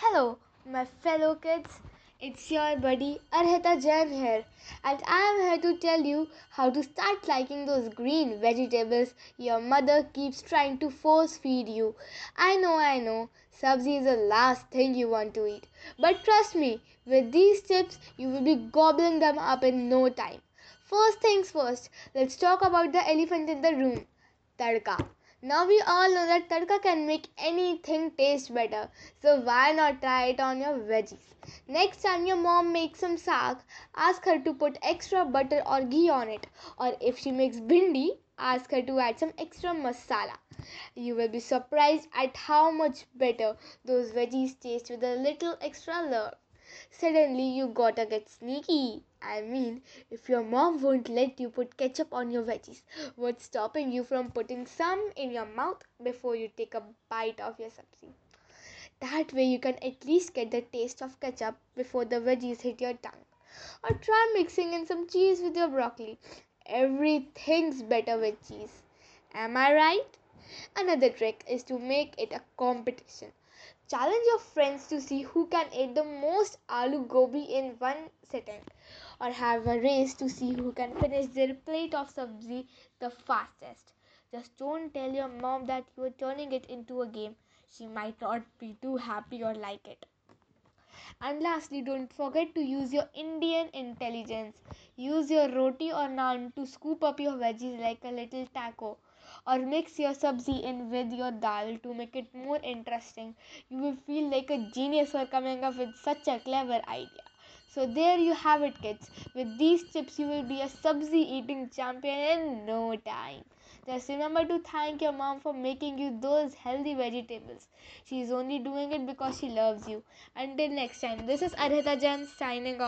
Hello, my fellow kids. It's your buddy Arhita Jain here, and I am here to tell you how to start liking those green vegetables your mother keeps trying to force feed you. I know, I know, sabzi is the last thing you want to eat, but trust me, with these tips, you will be gobbling them up in no time. First things first, let's talk about the elephant in the room tadka. Now we all know that tadka can make anything taste better. So why not try it on your veggies? Next time your mom makes some saag, ask her to put extra butter or ghee on it. Or if she makes bhindi, ask her to add some extra masala. You will be surprised at how much better those veggies taste with a little extra love. Suddenly you gotta get sneaky. I mean, if your mom won't let you put ketchup on your veggies, what's stopping you from putting some in your mouth before you take a bite of your sabzi? That way you can at least get the taste of ketchup before the veggies hit your tongue. Or try mixing in some cheese with your broccoli. Everything's better with cheese. Am I right? Another trick is to make it a competition. Challenge your friends to see who can eat the most aloo gobi in one sitting, or have a race to see who can finish their plate of sabzi the fastest. Just don't tell your mom that you are turning it into a game. She might not be too happy or like it. And lastly, don't forget to use your Indian intelligence. Use your roti or naan to scoop up your veggies like a little taco or mix your sabzi in with your dal to make it more interesting. You will feel like a genius for coming up with such a clever idea. So there you have it kids. With these tips you will be a sabzi eating champion in no time. Just remember to thank your mom for making you those healthy vegetables. She is only doing it because she loves you. Until next time, this is Arhita signing off.